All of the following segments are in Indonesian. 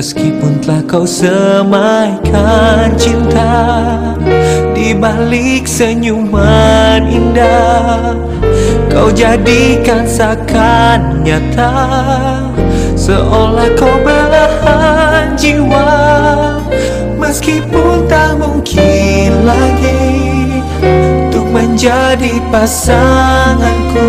Meskipun telah kau semaikan cinta Di balik senyuman indah Kau jadikan seakan nyata Seolah kau belahan jiwa. Meskipun tak mungkin lagi Untuk menjadi pasanganku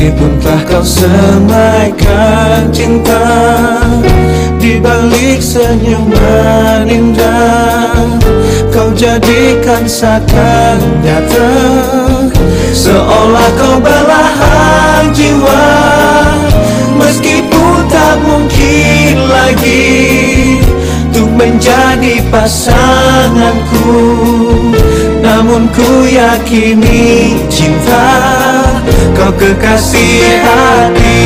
Meskipun telah kau semaikan cinta Di balik senyuman indah Kau jadikan seakan nyata Seolah kau belahan jiwa Meskipun tak mungkin lagi Untuk menjadi pasanganku. Namun ku yakini cinta Kau kekasih hati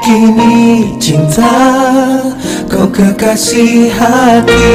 yakini cinta Kau kekasih hati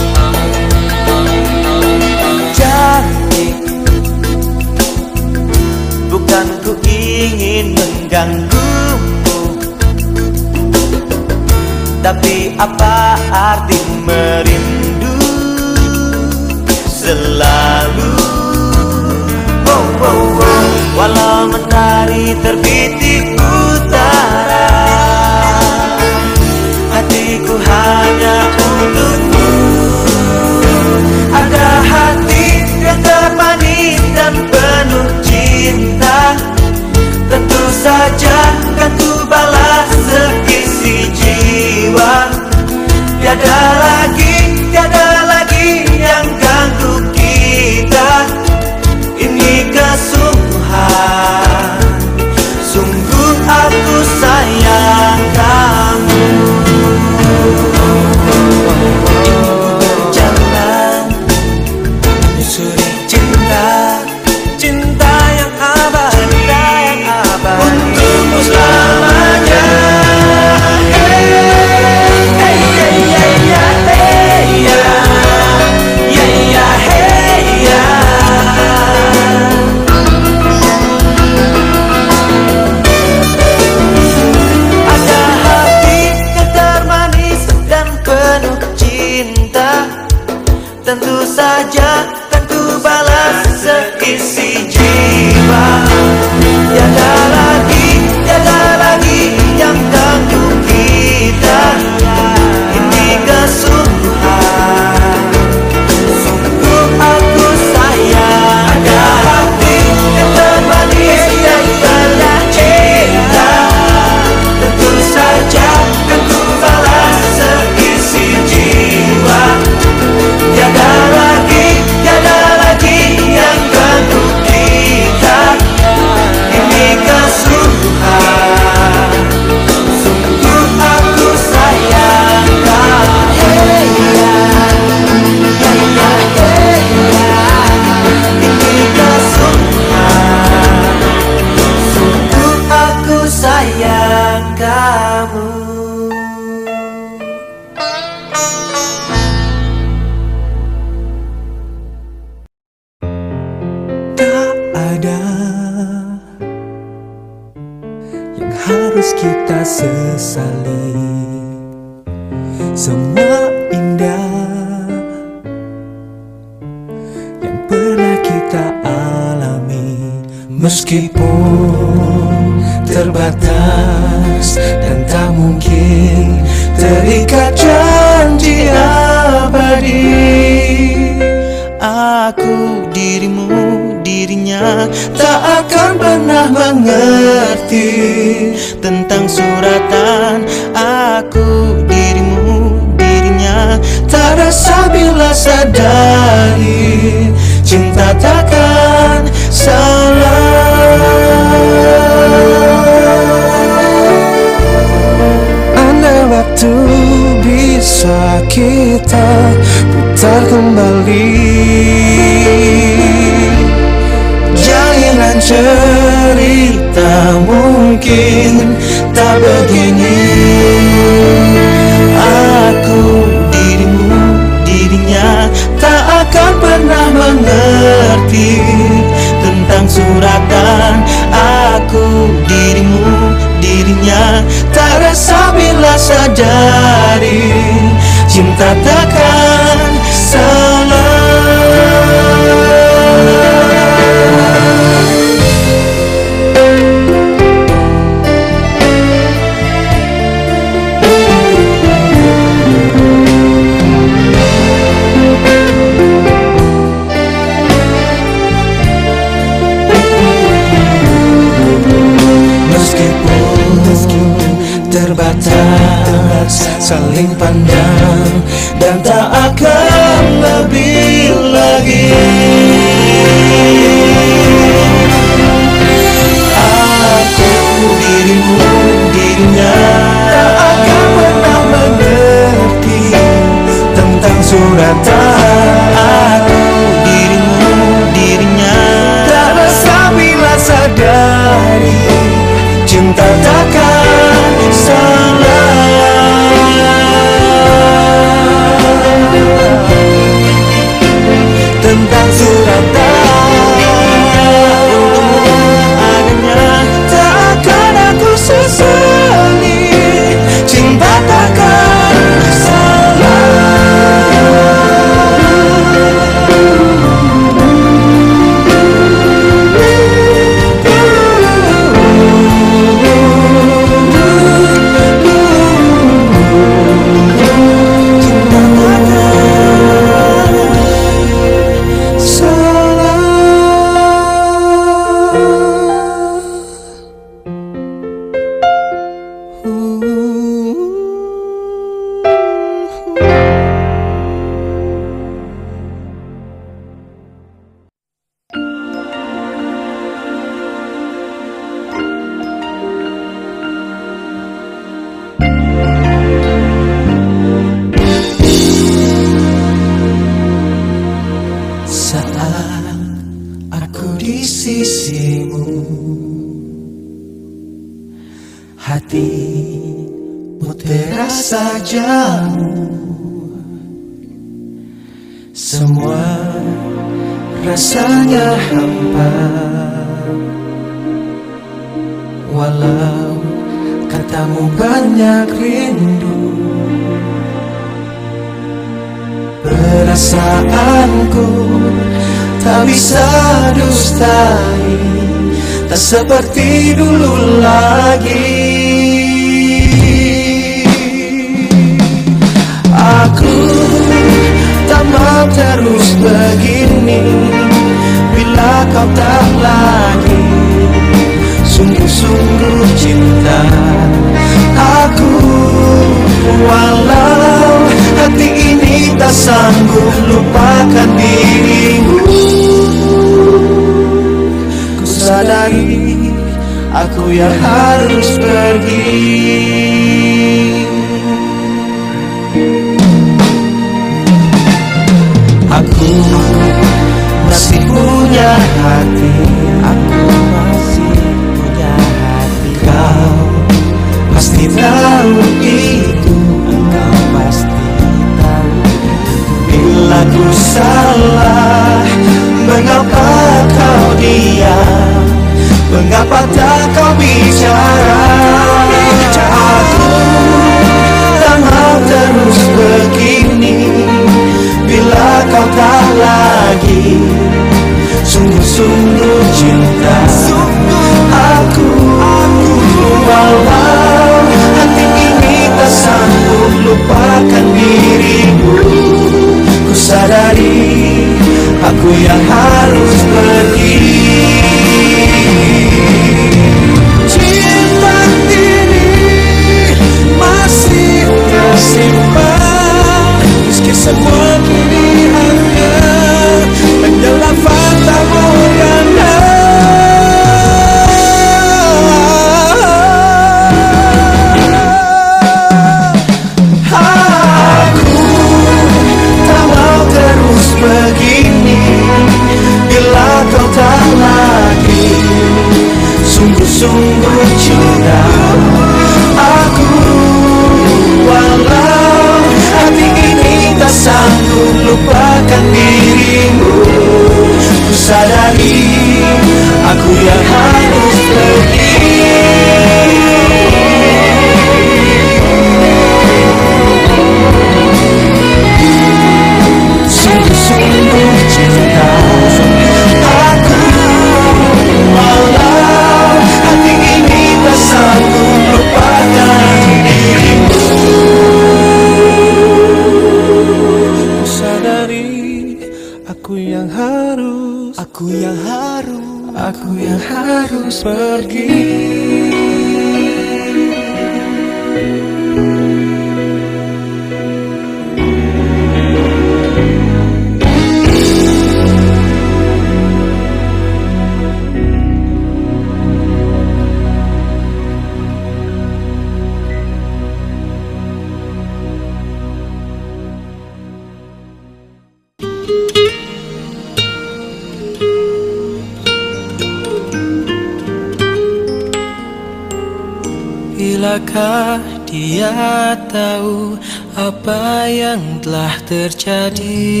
terjadi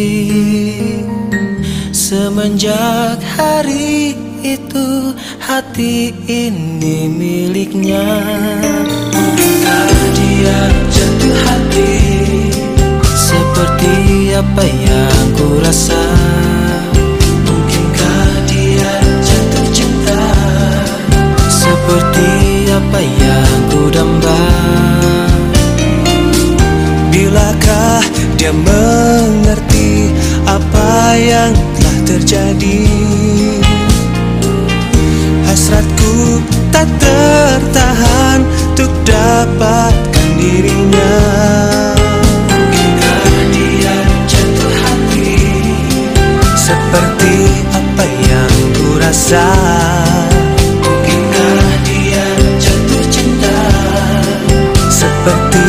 Semenjak hari itu hati ini miliknya. Dia jatuh hati Seperti apa yang ku rasa Mungkinkah dia jatuh cinta Seperti apa yang ku dambakan dia mengerti apa yang telah terjadi. Hasratku tak tertahan untuk dapatkan dirinya. Dia jatuh hati? Seperti apa yang ku rasa dia jatuh cinta? Seperti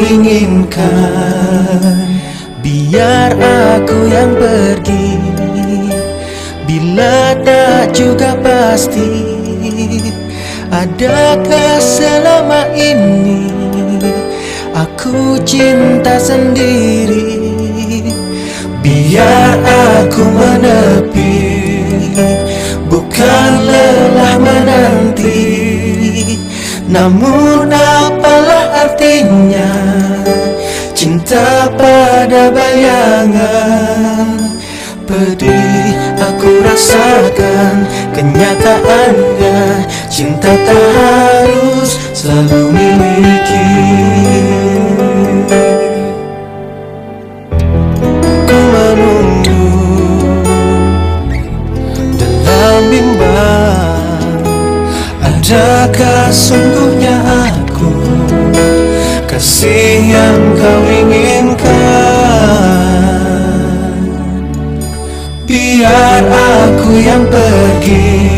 inginkan. Biar aku yang pergi. Bila tak juga pasti Adakah selama ini Aku cinta sendiri? Biar aku menepi Bukan lelah menanti. Namun apalah artinya Cinta pada bayangan. Pedih aku rasakan Kenyataannya. Cinta tak harus selalu miliki. Ku menunggu Dalam bimbang. Adakah sungguhnya Kasih yang kau inginkan. Biar aku yang pergi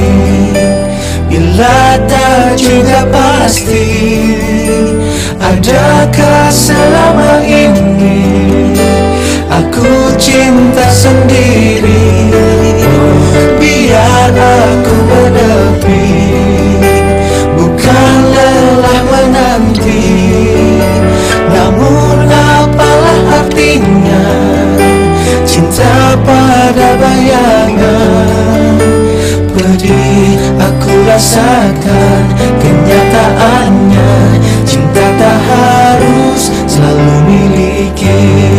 Bila tak juga pasti Adakah selama ini Aku cinta sendiri? Biar aku menepi Namun apalah artinya? Cinta pada bayangan. Pedih aku rasakan Kenyataannya. Cinta tak harus selalu miliki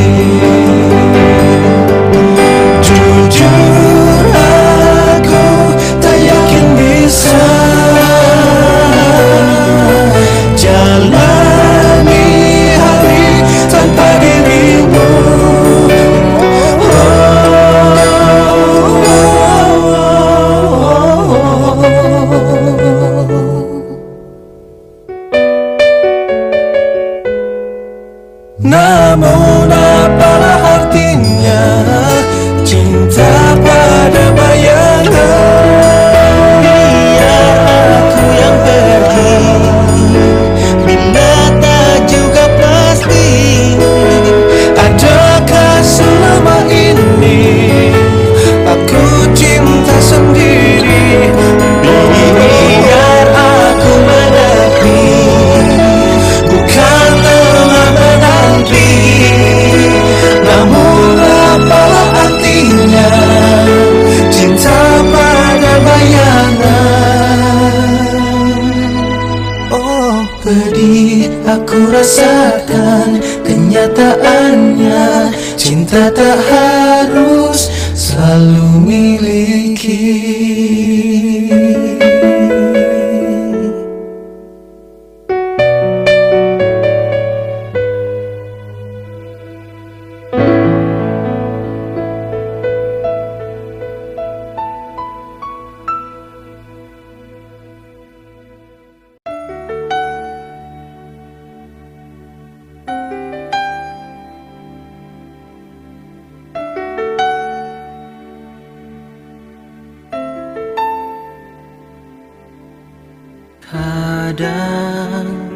Kadang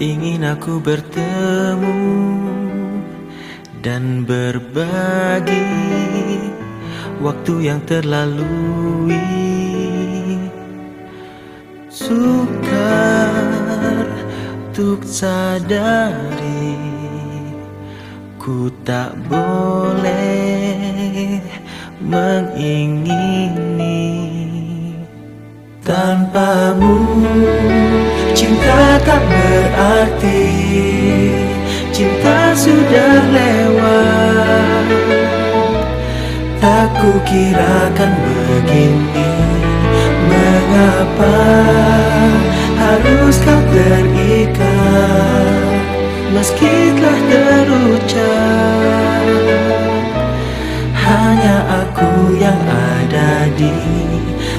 ingin aku bertemu dan berbagi waktu yang terlalui. Sukar untuk sadari Ku tak boleh mengingini Tanpamu cinta tak berarti Cinta sudah lewat. Tak kukirakan begini. Mengapa harus kau terikat? Meski telah terucap Hanya aku yang ada di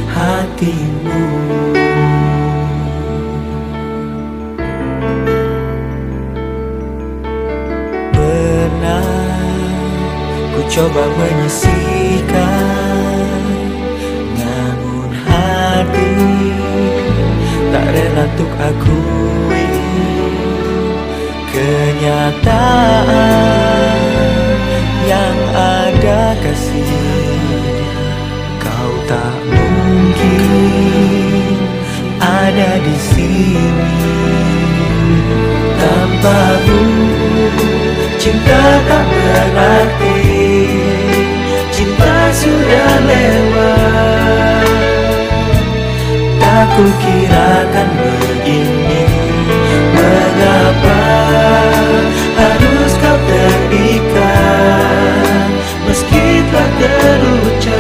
hatimu coba menyisihkan. Namun hati tak rela untuk akui Kenyataan yang ada kasih Kau tak mungkin ada di sini. Tanpamu cinta tak berarti sudah lewat. Tak kukirakan begini. Mengapa harus kau terikat? Meski tak terucap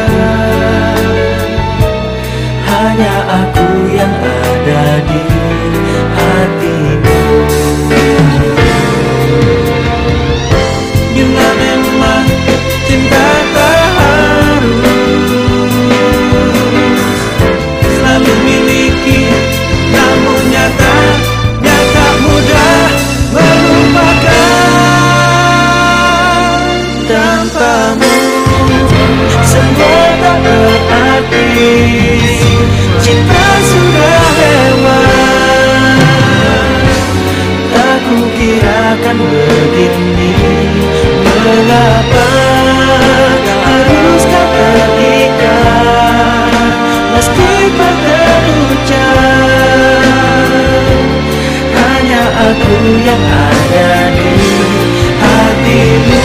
Hanya aku yang ada di hatimu Cinta sudah lewat. Tak kukirakan begini. Mengapa harus kau terikat Meski tak terucap Hanya aku yang ada di hatimu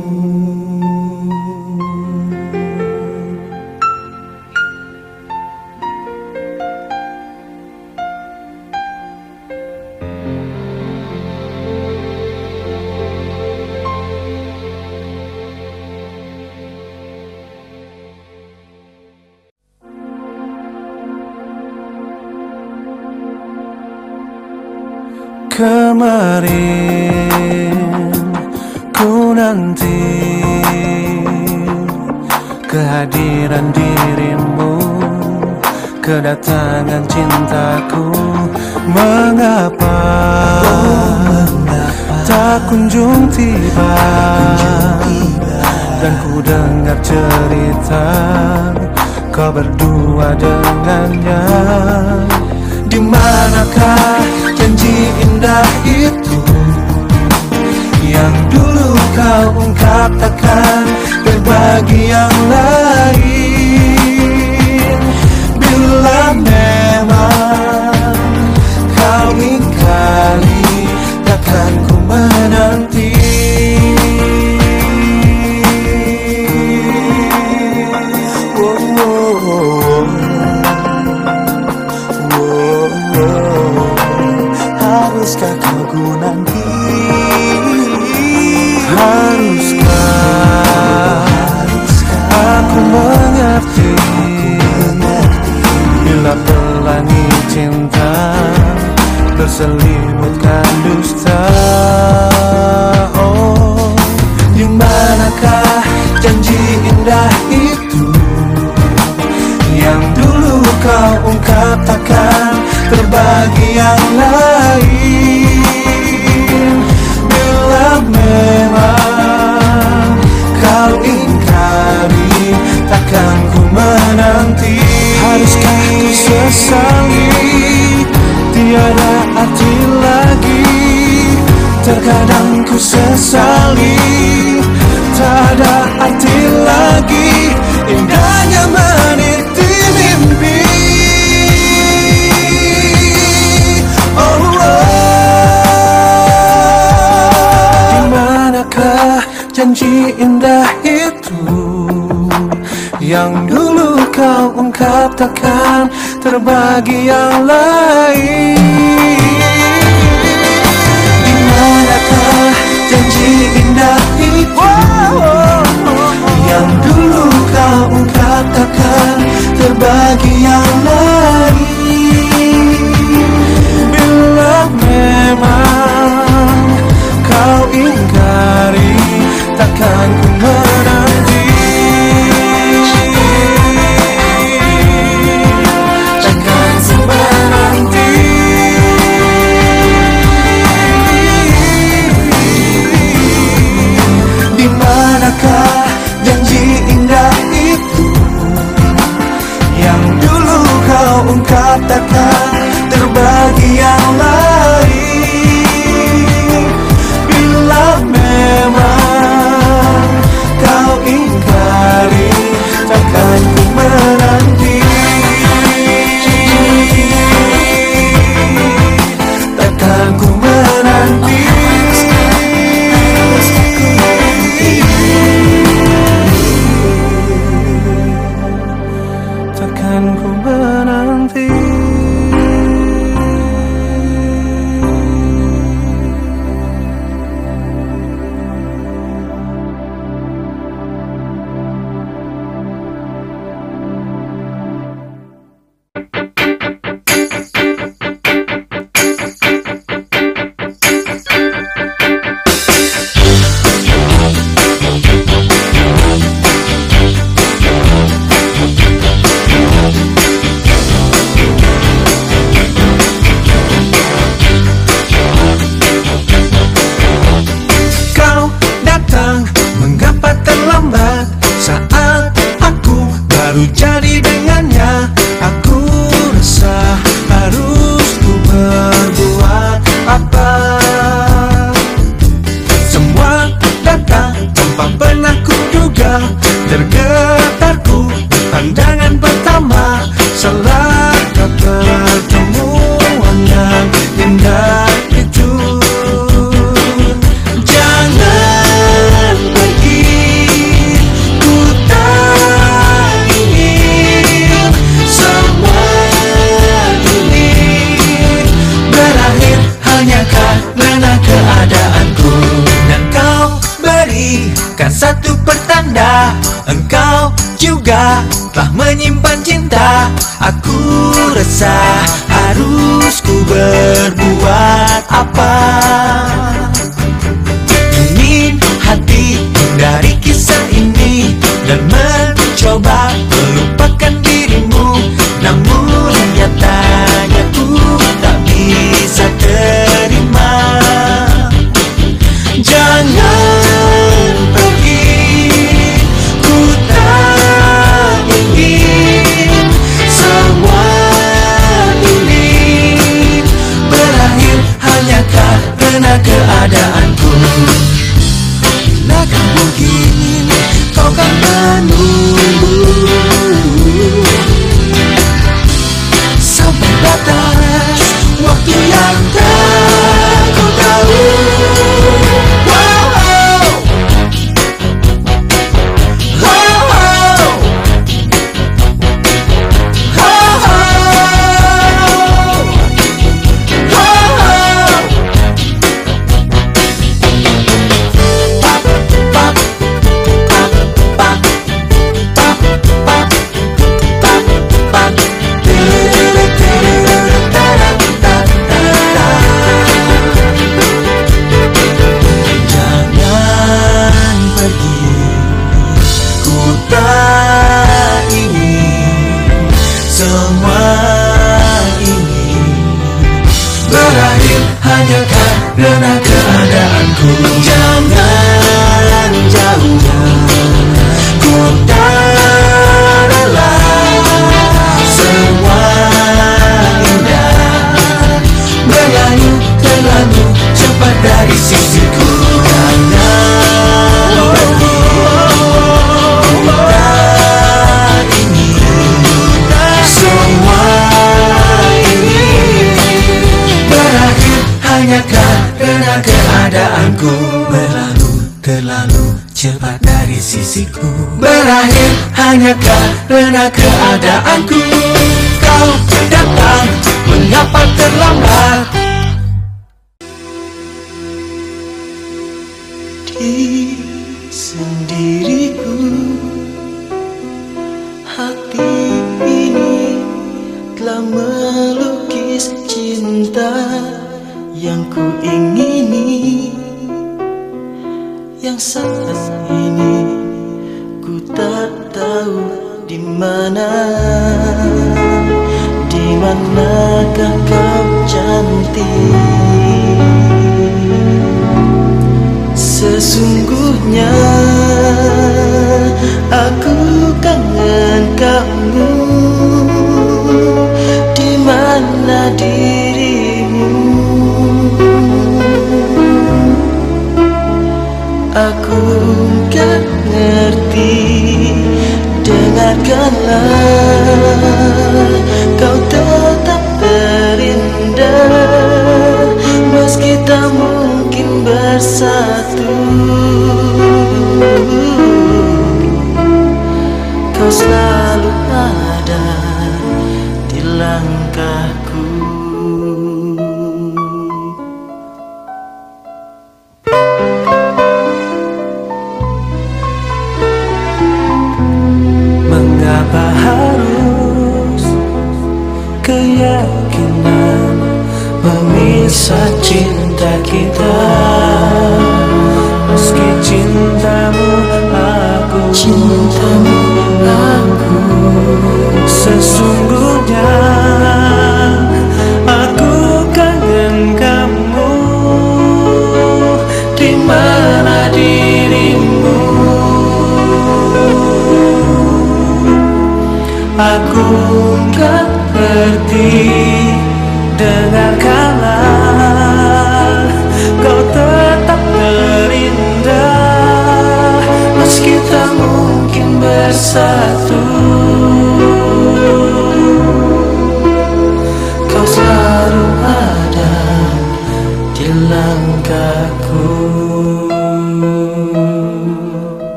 sun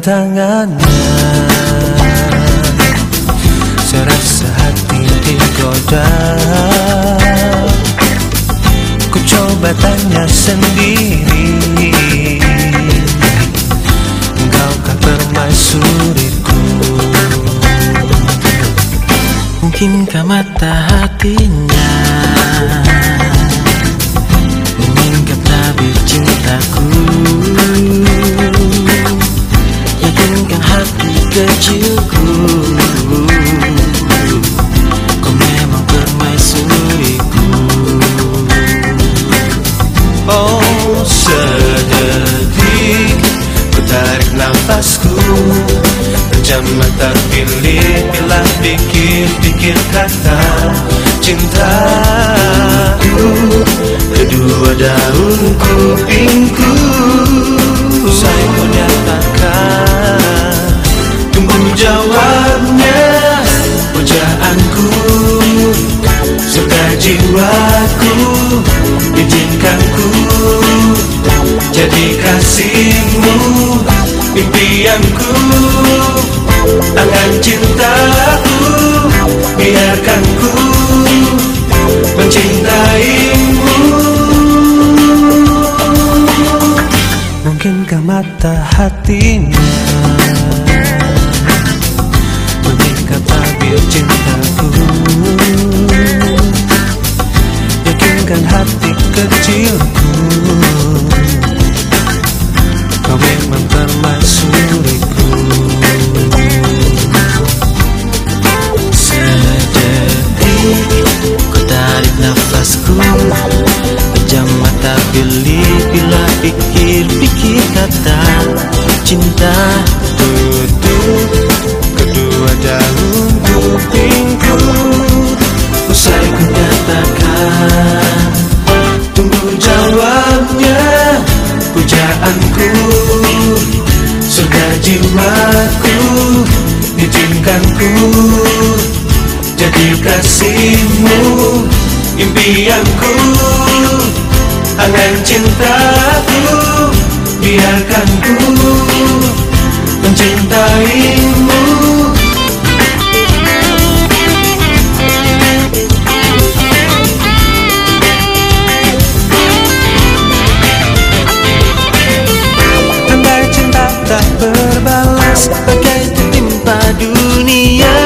감당하니? Daun kupingku Saya ku nyatakan Tunggu jawabnya Pujaanku Surga jiwaku Izinkan ku Jadi kasihmu Impianku. Angan cintaku Biarkan mata hatinya. Mengikat tabir cintaku. Yakinkan hati kecilku. Kau memang permaisuriku Sedetik Ku tarik nafasku pilih Bila pikir-pikir kata Cinta Tutup kedua daun kupingku Usai ku nyatakan Tunggu jawabnya Pujaanku. Surga jiwaku Izinkan Jadi kasihmu Impianku Angan cintaku Biarkan ku Mencintaimu. Lembar cinta tak berbalas Bagai tertimpa dunia.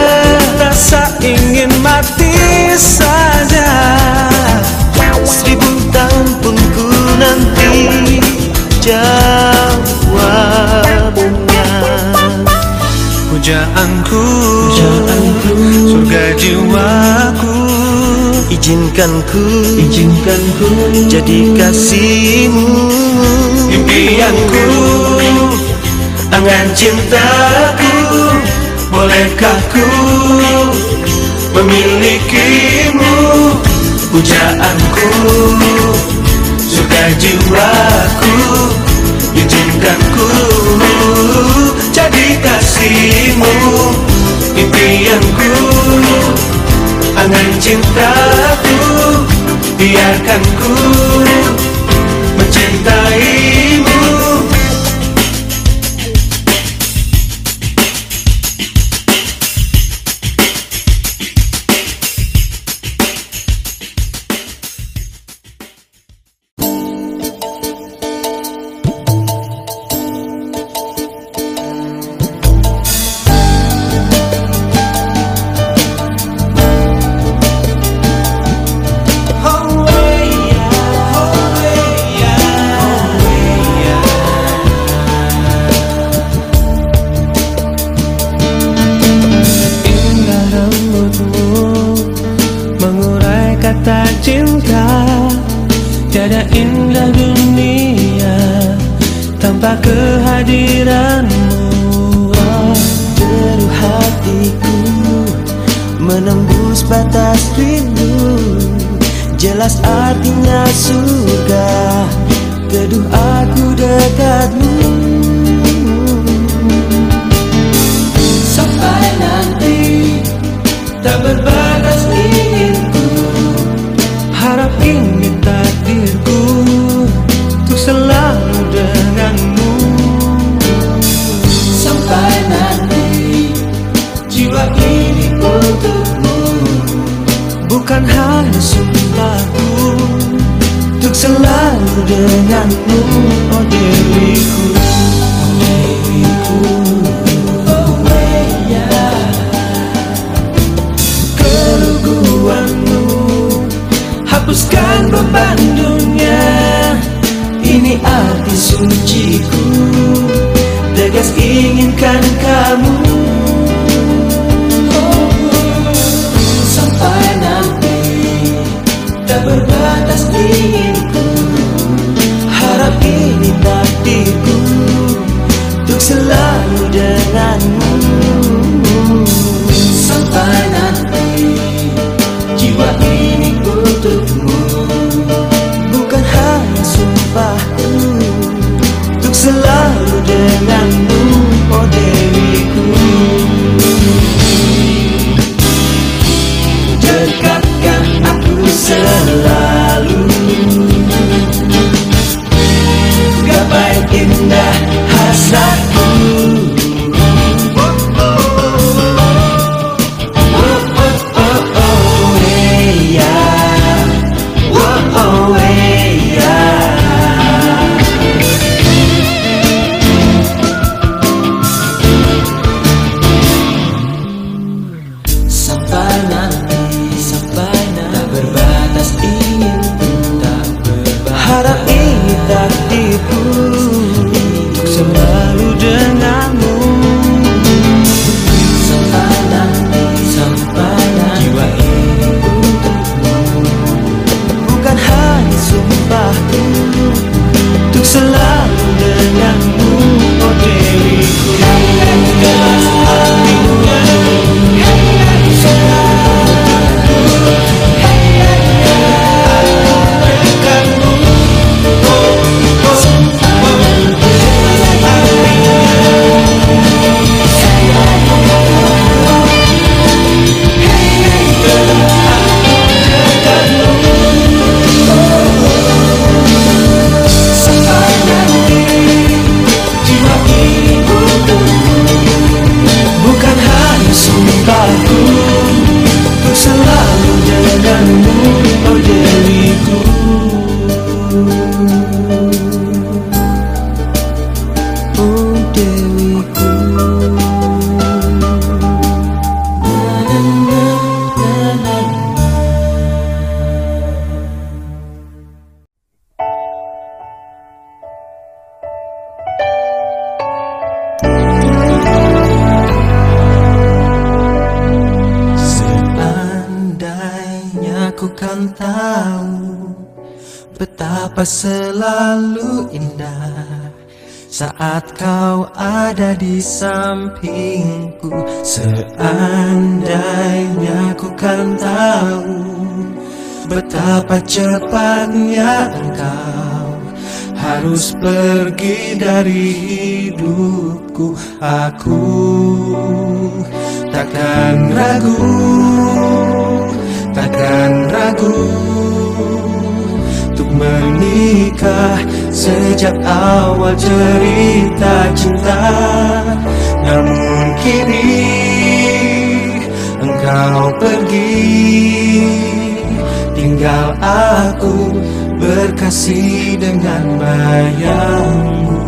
Rasa ingin mati saja Jawabnya. Pujaanku Pujaanku. Surga jiwaku. Izinkan ku. Izinkan ku. Jadi kasihmu. Impianku Angan cintaku Bolehkah ku Memilikimu? Pujaanku Surga jiwaku Izinkan ku Jadi kasihmu. Impianku Angan cintaku Biarkan ku Mencintaimu rindu Jelas artinya surga Teduh aku dekatmu. Sampai nanti Tak berbatas sumpahku Untuk selalu denganmu Oh Dewiku Dewiku Keruguanmu Hapuskan beban dunia. Ini arti suciku. Tegas inginkan kamu selalu denganmu. Sampai di sampingku. Seandainya ku kan tahu Betapa cepatnya engkau Harus pergi dari hidupku. Aku takkan ragu Takkan ragu menikah. Sejak awal cerita cinta Namun kini Engkau pergi. Tinggal aku berkasih dengan bayangmu.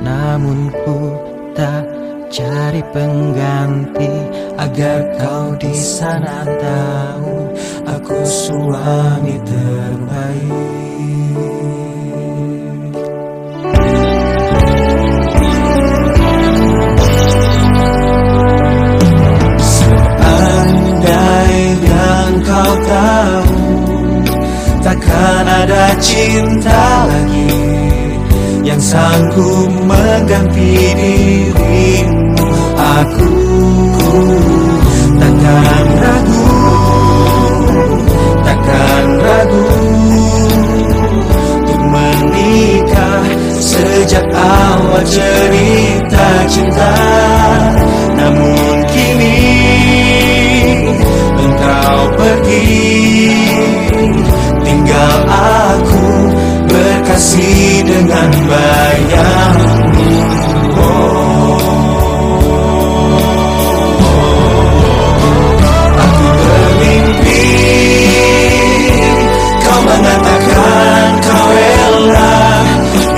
Namun ku tak cari pengganti Agar kau di sana tahu suami terbaik. Seandainya engkau tahu Takkan ada cinta lagi Yang sanggup mengganti dirimu. Aku takkan ragu Sejak awal cerita cinta Namun kini Engkau pergi. Tinggal aku berkasih dengan bayangmu Aku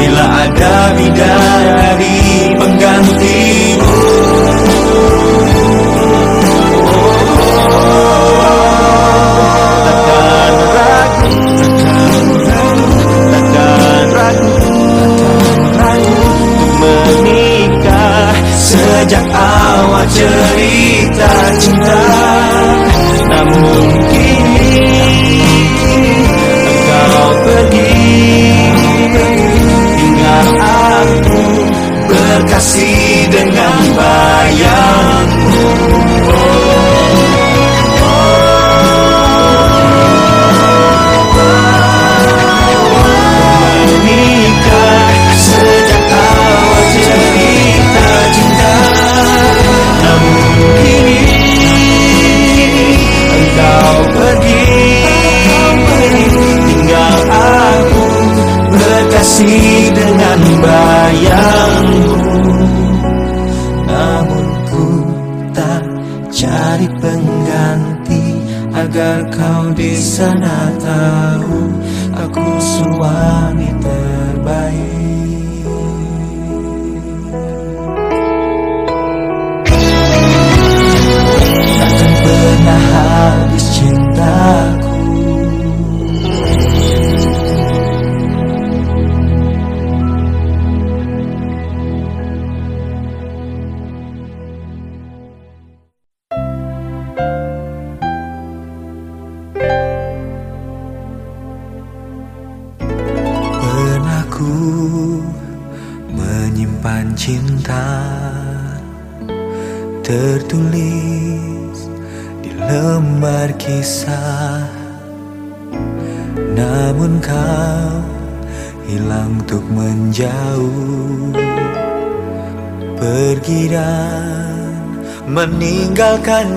Bila ada bidadari pengganti. Sejak cerita cinta Namun kini Engkau pergi. Berkasih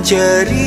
menjadi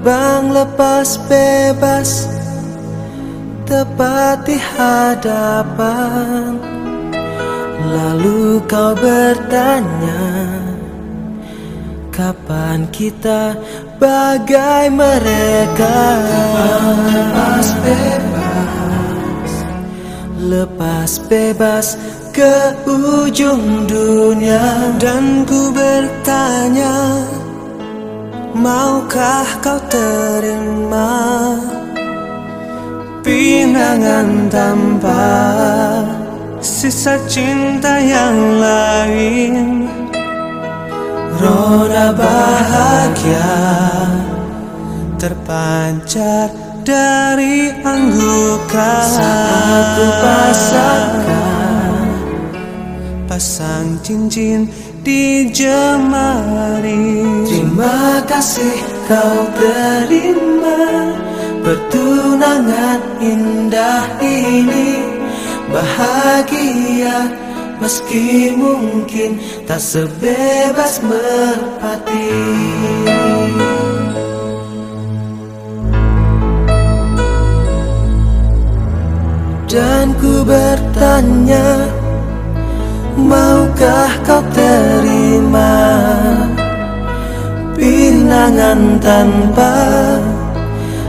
terbang lepas bebas tepat di hadapan. Lalu kau bertanya Kapan kita bagai mereka? Lepas bebas Lepas bebas ke ujung dunia. Dan ku bertanya Maukah kau terima Pinangan tanpa Sisa cinta yang lain? Roda bahagia Terpancar dari anggukan Saat ku pasangkan Pasang cincin di jemari. Terima kasih kau terima Pertunangan indah ini. Bahagia Meski mungkin tak sebebas merpati. Dan ku bertanya Maukah kau Pinangan tanpa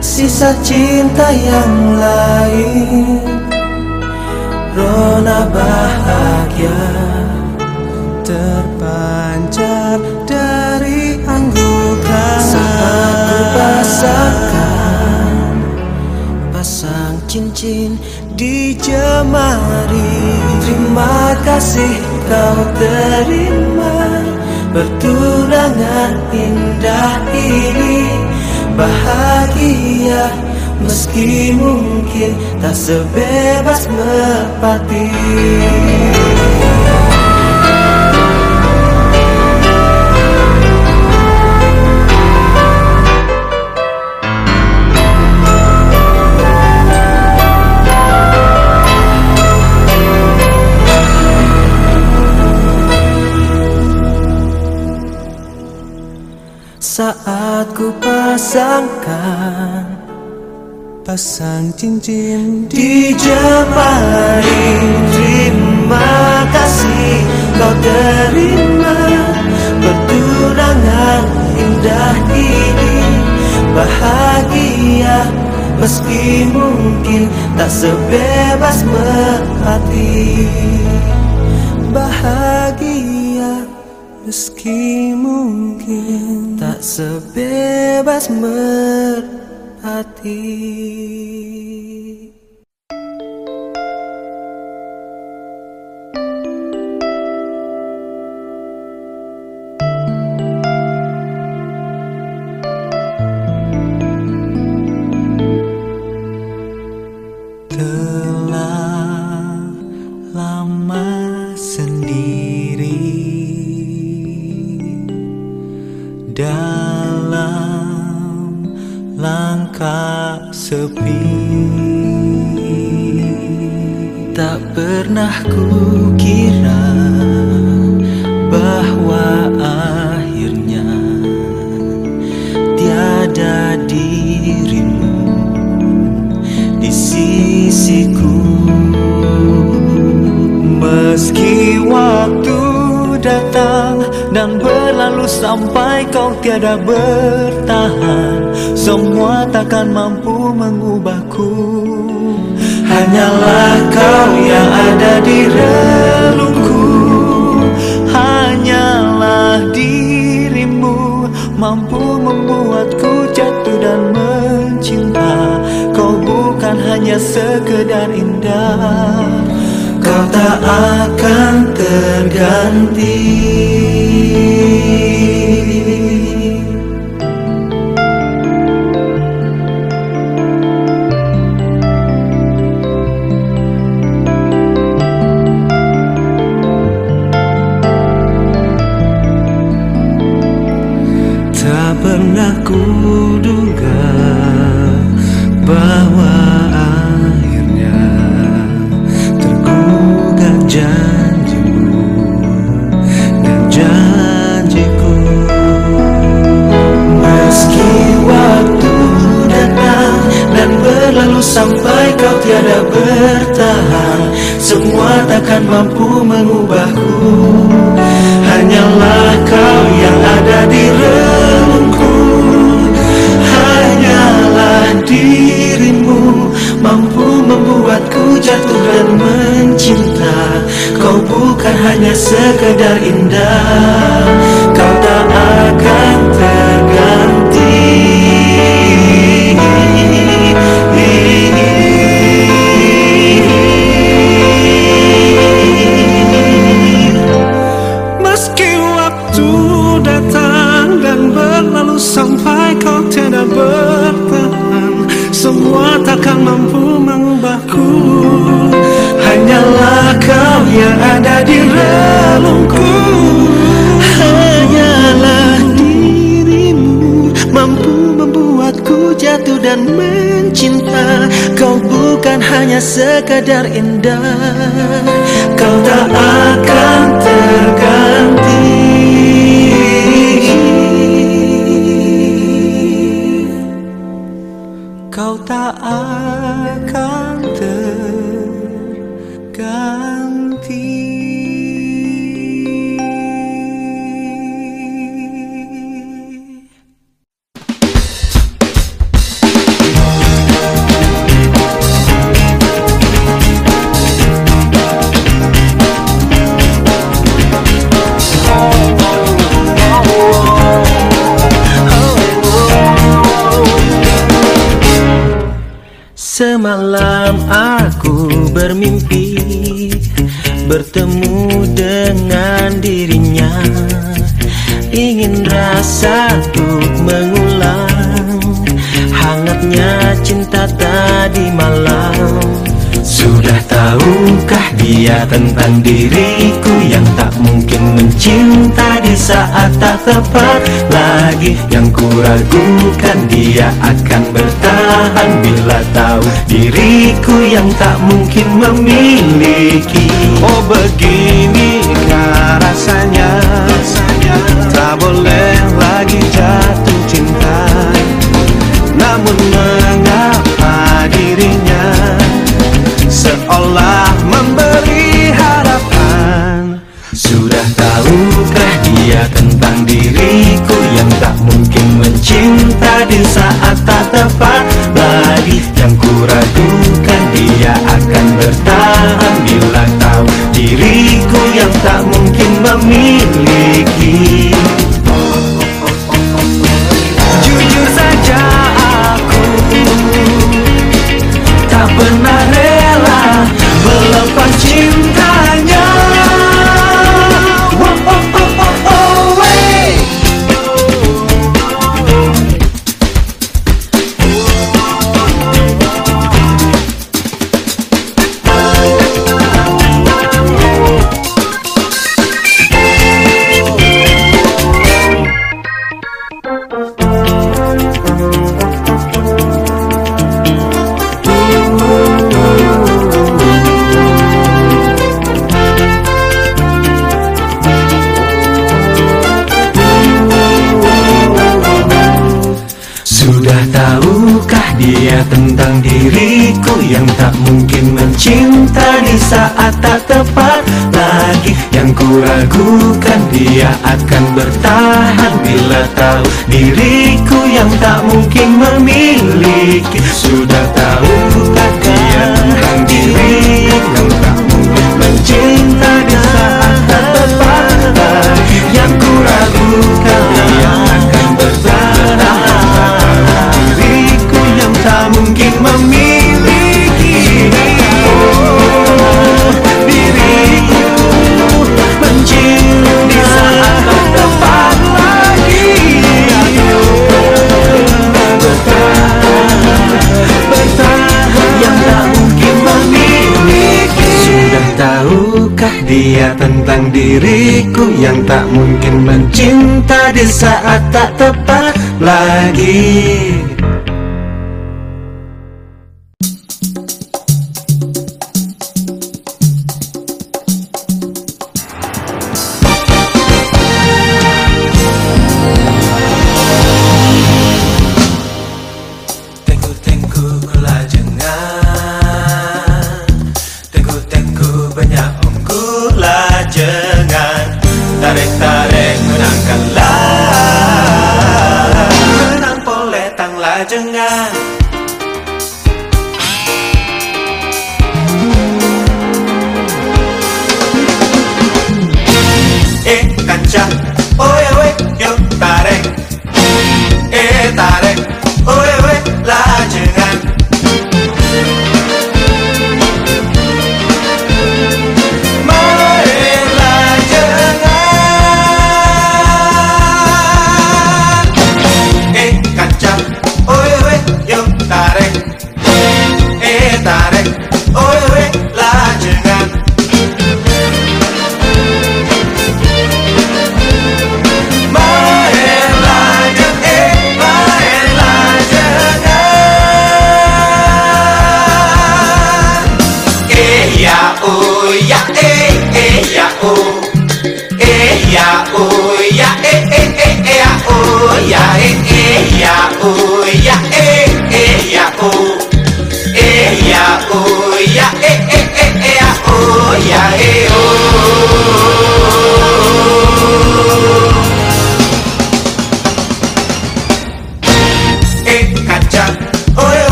Sisa cinta yang lain. Rona bahagia terpancar dari anggukan. Saat ku pasangkan Pasang cincin di jemari. Terima kasih kau terima Pertunangan indah ini Bahagia. Meski mungkin tak sebebas merpati cincin di jemari Terima kasih. Kau terima Pertunangan indah ini. Bahagia meski mungkin Tak sebebas merpati Bahagia meski mungkin Tak sebebas merpati terganti sekadar indah tepat lagi Yang kuragukan dia akan bertahan Bila tahu diriku yang tak mungkin memiliki. Oh beginikah rasanya. Tak boleh lagi jatuh tepat lagi Yang kuragukan dia akan bertahan Bila tahu diriku tahukah dia tentang diriku Yang tak mungkin mencinta di saat tak tepat lagi? Yang kuragukan dia akan bertahan Bila tahu diriku yang tak mungkin memiliki. Sudah tahukah dia tentang diriku Yang tak mungkin mencinta di saat mungkin memiliki oh, diriku mencinta di saat tepat lagi bertahan bertahan yang tak mungkin memiliki sudah tahukah dia tentang diriku yang tak mungkin mencinta di saat tak tepat lagi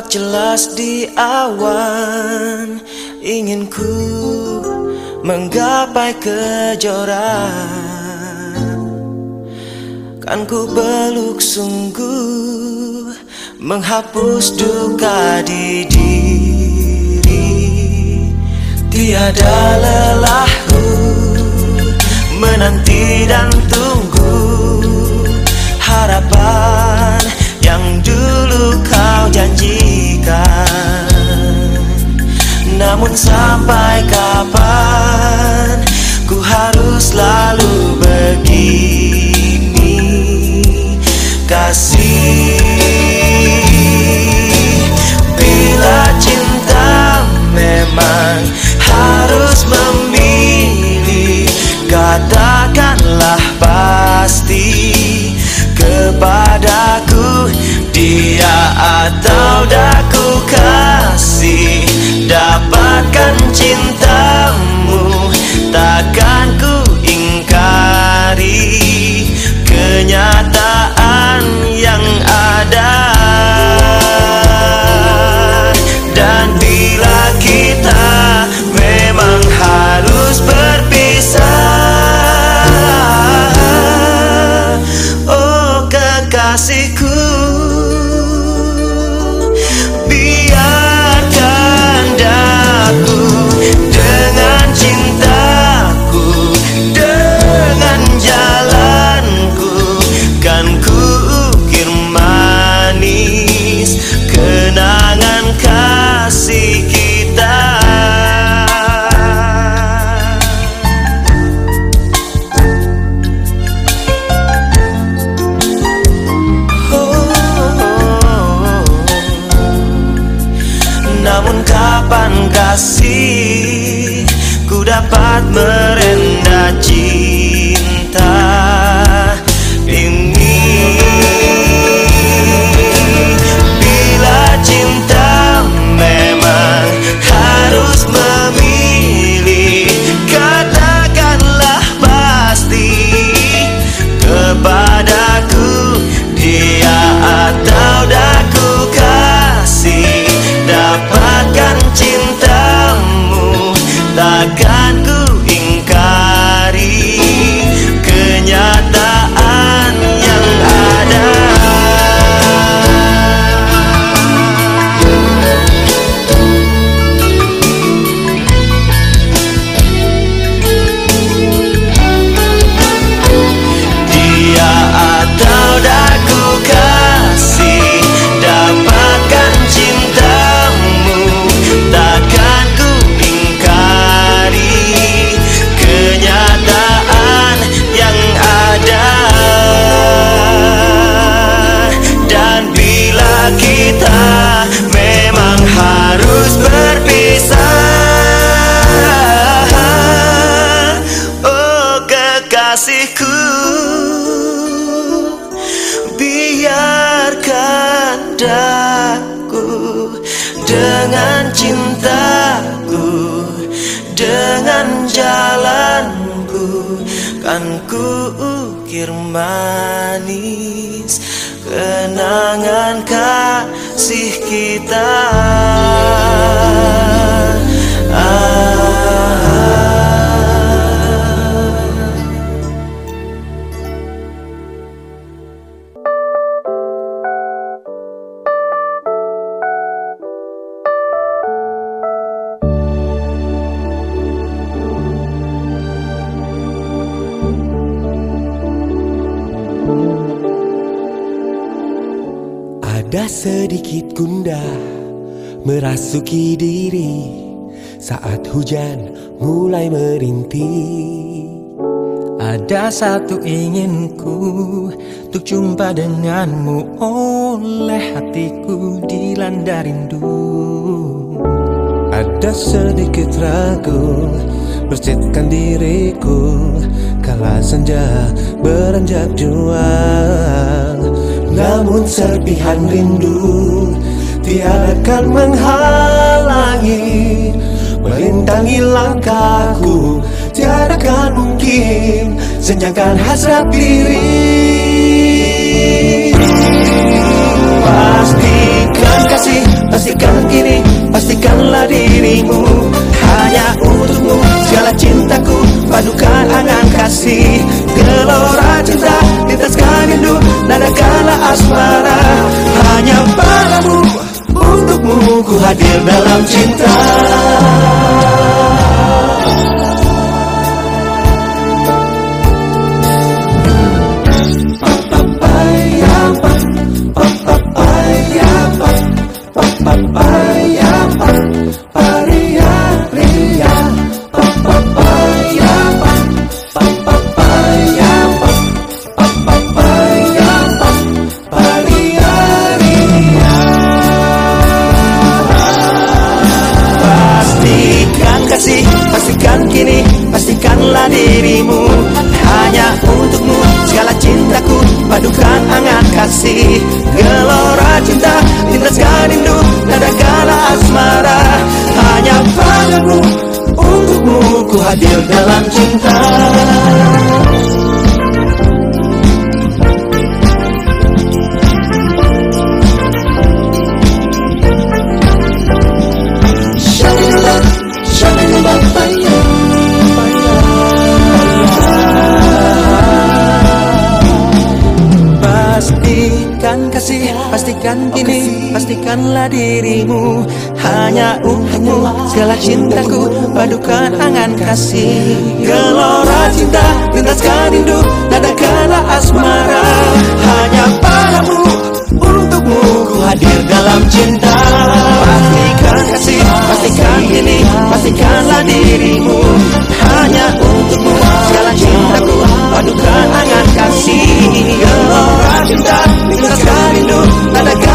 tampak jelas di awan. Ingin ku menggapai kejora Kan ku beluk sungguh Menghapus dunia Namun sampai kapan Ku harus selalu begini? Kasih Bila cinta memang harus memilih Katakanlah pasti Kepadaku dia atau dia kita memang harus berpisah. Oh kekasihku Biarkan daku dengan cintaku Dengan jalanku Kan ku ukir mati sedikit gundah merasuki diri saat hujan mulai merintih. Ada satu inginku Untuk jumpa denganmu Oleh hatiku dilanda rindu Ada sedikit ragu Bersihkan diriku Kala senja beranjak juang Namun serpihan rindu Tiada akan menghalangi Melintangi langkahku. Tiada akan mungkin Senjangkan hasrat diri. Pastikan kasih Pastikan kini Pastikanlah dirimu Hanya untukmu. Segala cintaku Padukan angan kasih. Gelora cinta Lintaskan rindu Nadakanlah asmara. Hanya padamu Untukmu Ku hadir dalam cinta. Pastikan kasih. Gelora cinta, lintaskan rindu, nada kala asmara. Hanya padamu, untukmu, ku hadir dalam cinta kini, pastikanlah dirimu Hanya untukmu, segala cintaku, padukan angan kasih. Gelora cinta, lintaskan rindu, nadakanlah asmara. Hanya padamu, untukmu, ku hadir dalam cinta. Pastikan kasih, pastikan kini, pastikanlah dirimu Hanya untukmu, segala cintaku, padukan angan kasih. Gelora cinta, lintaskan rindu, nadakanlah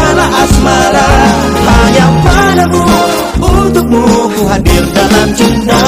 Hanya padamu, untukmu, ku hadir dalam cinta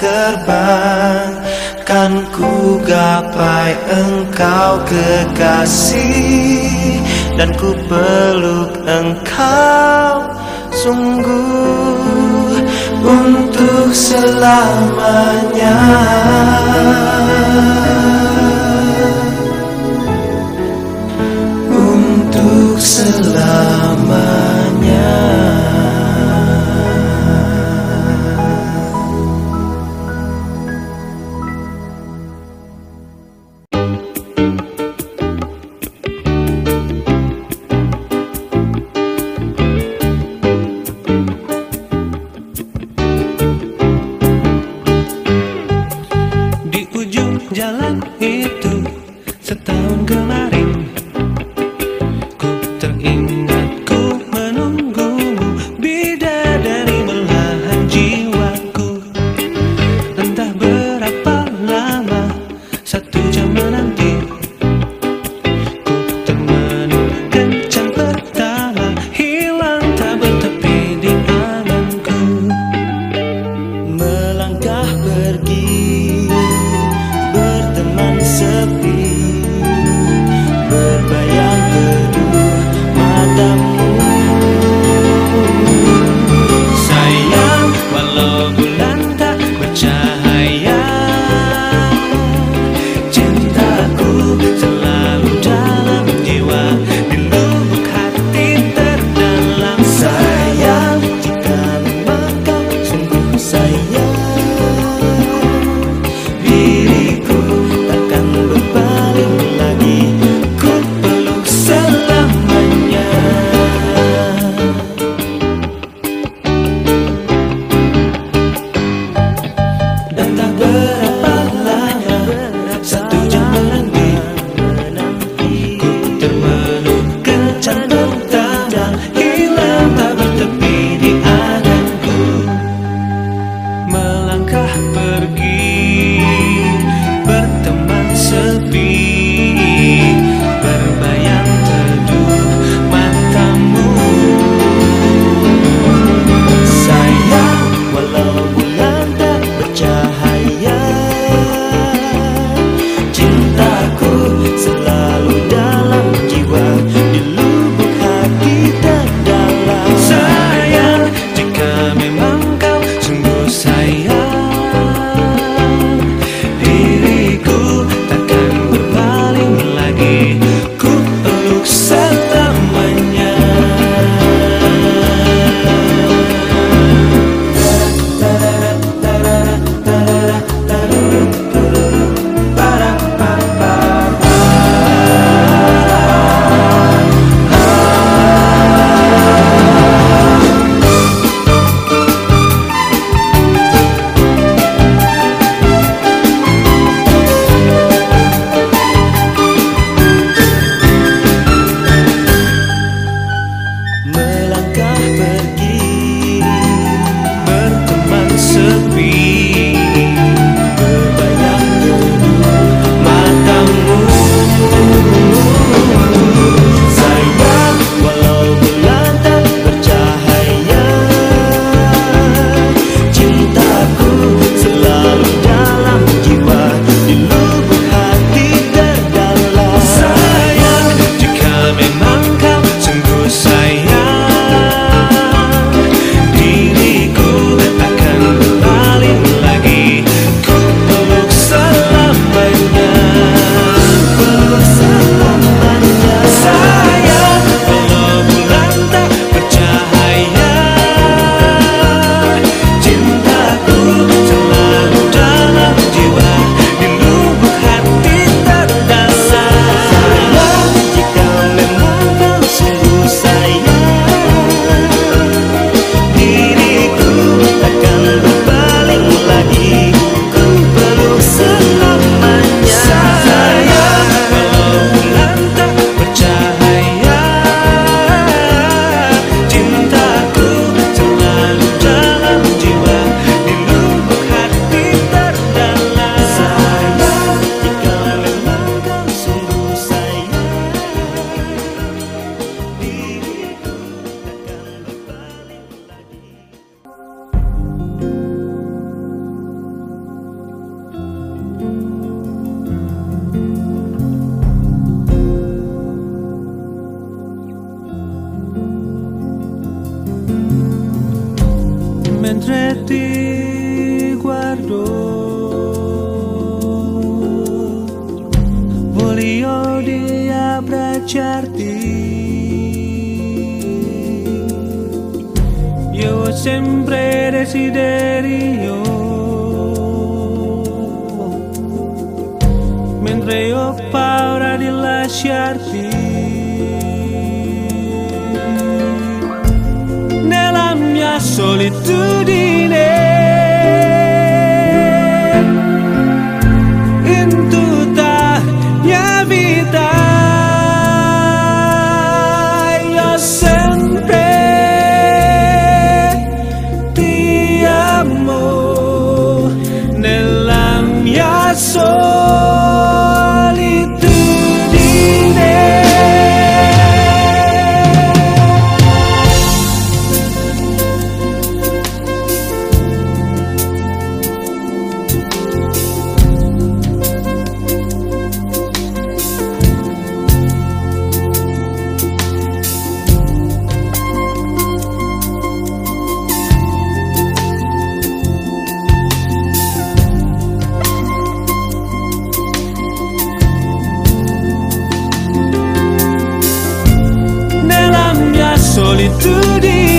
terbang Kan ku gapai engkau kekasih Dan ku peluk engkau sungguh Untuk selamanya. Untuk selamanya. solitude.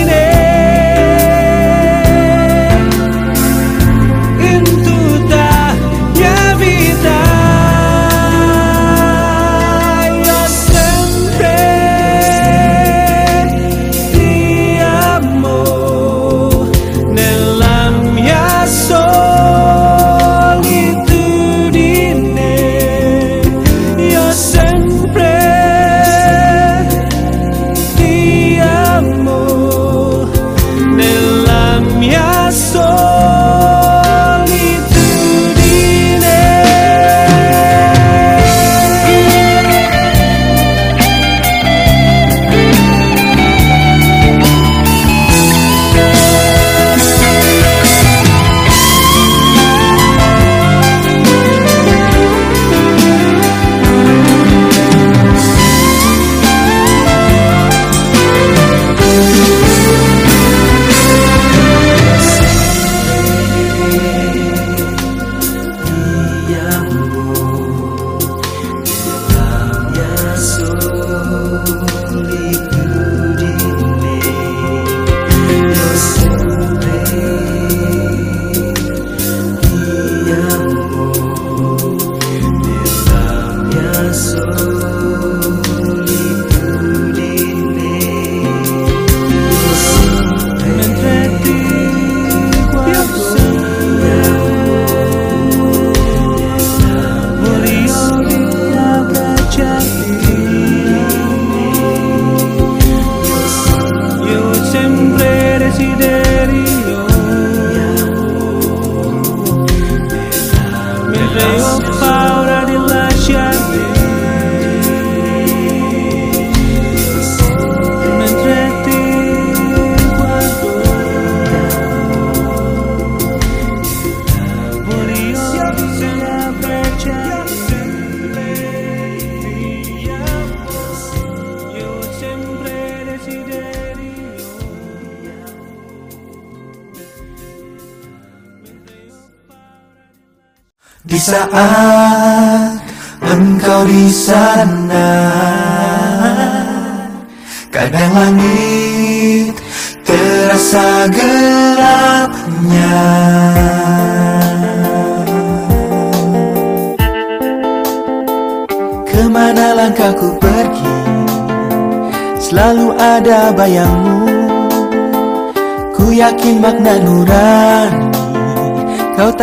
sa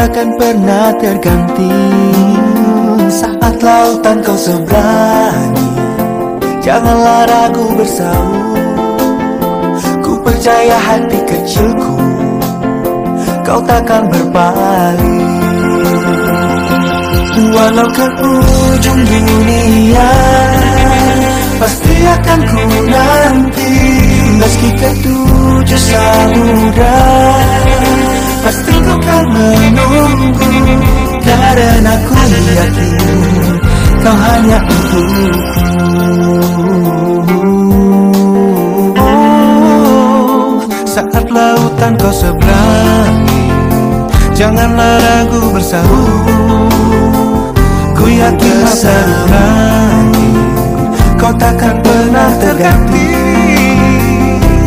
takkan pernah terganti. Saat lautan kau seberangi Janganlah ragu bersaung Ku percaya hati kecilku Kau takkan berpaling Walau ke ujung dunia Pasti akan ku nanti. Meski ketujuh samudera Karena ku yakin Kau hanya untukku. Saat lautan kau seberangi Janganlah ragu bersaung Ku yakin masa Kau takkan pernah terganti.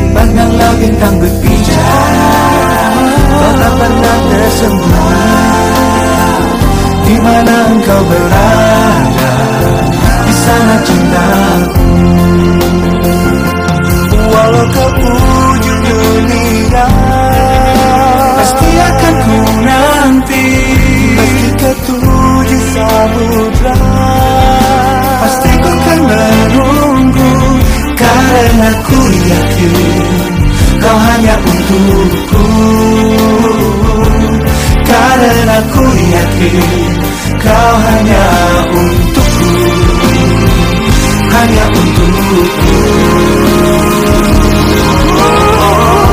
Pandanglah bintang berbicara Kau tak pernah tersembunyi. Di mana engkau berada? Di sana cintaku. Walau kau ujung dunia Pasti akan ku nanti. Meski ketujuh samudra. Pasti ku akan menunggu Karena ku yakin Kau hanya untukku. Karena ku yakin Kau hanya untukku. Hanya untukku. Di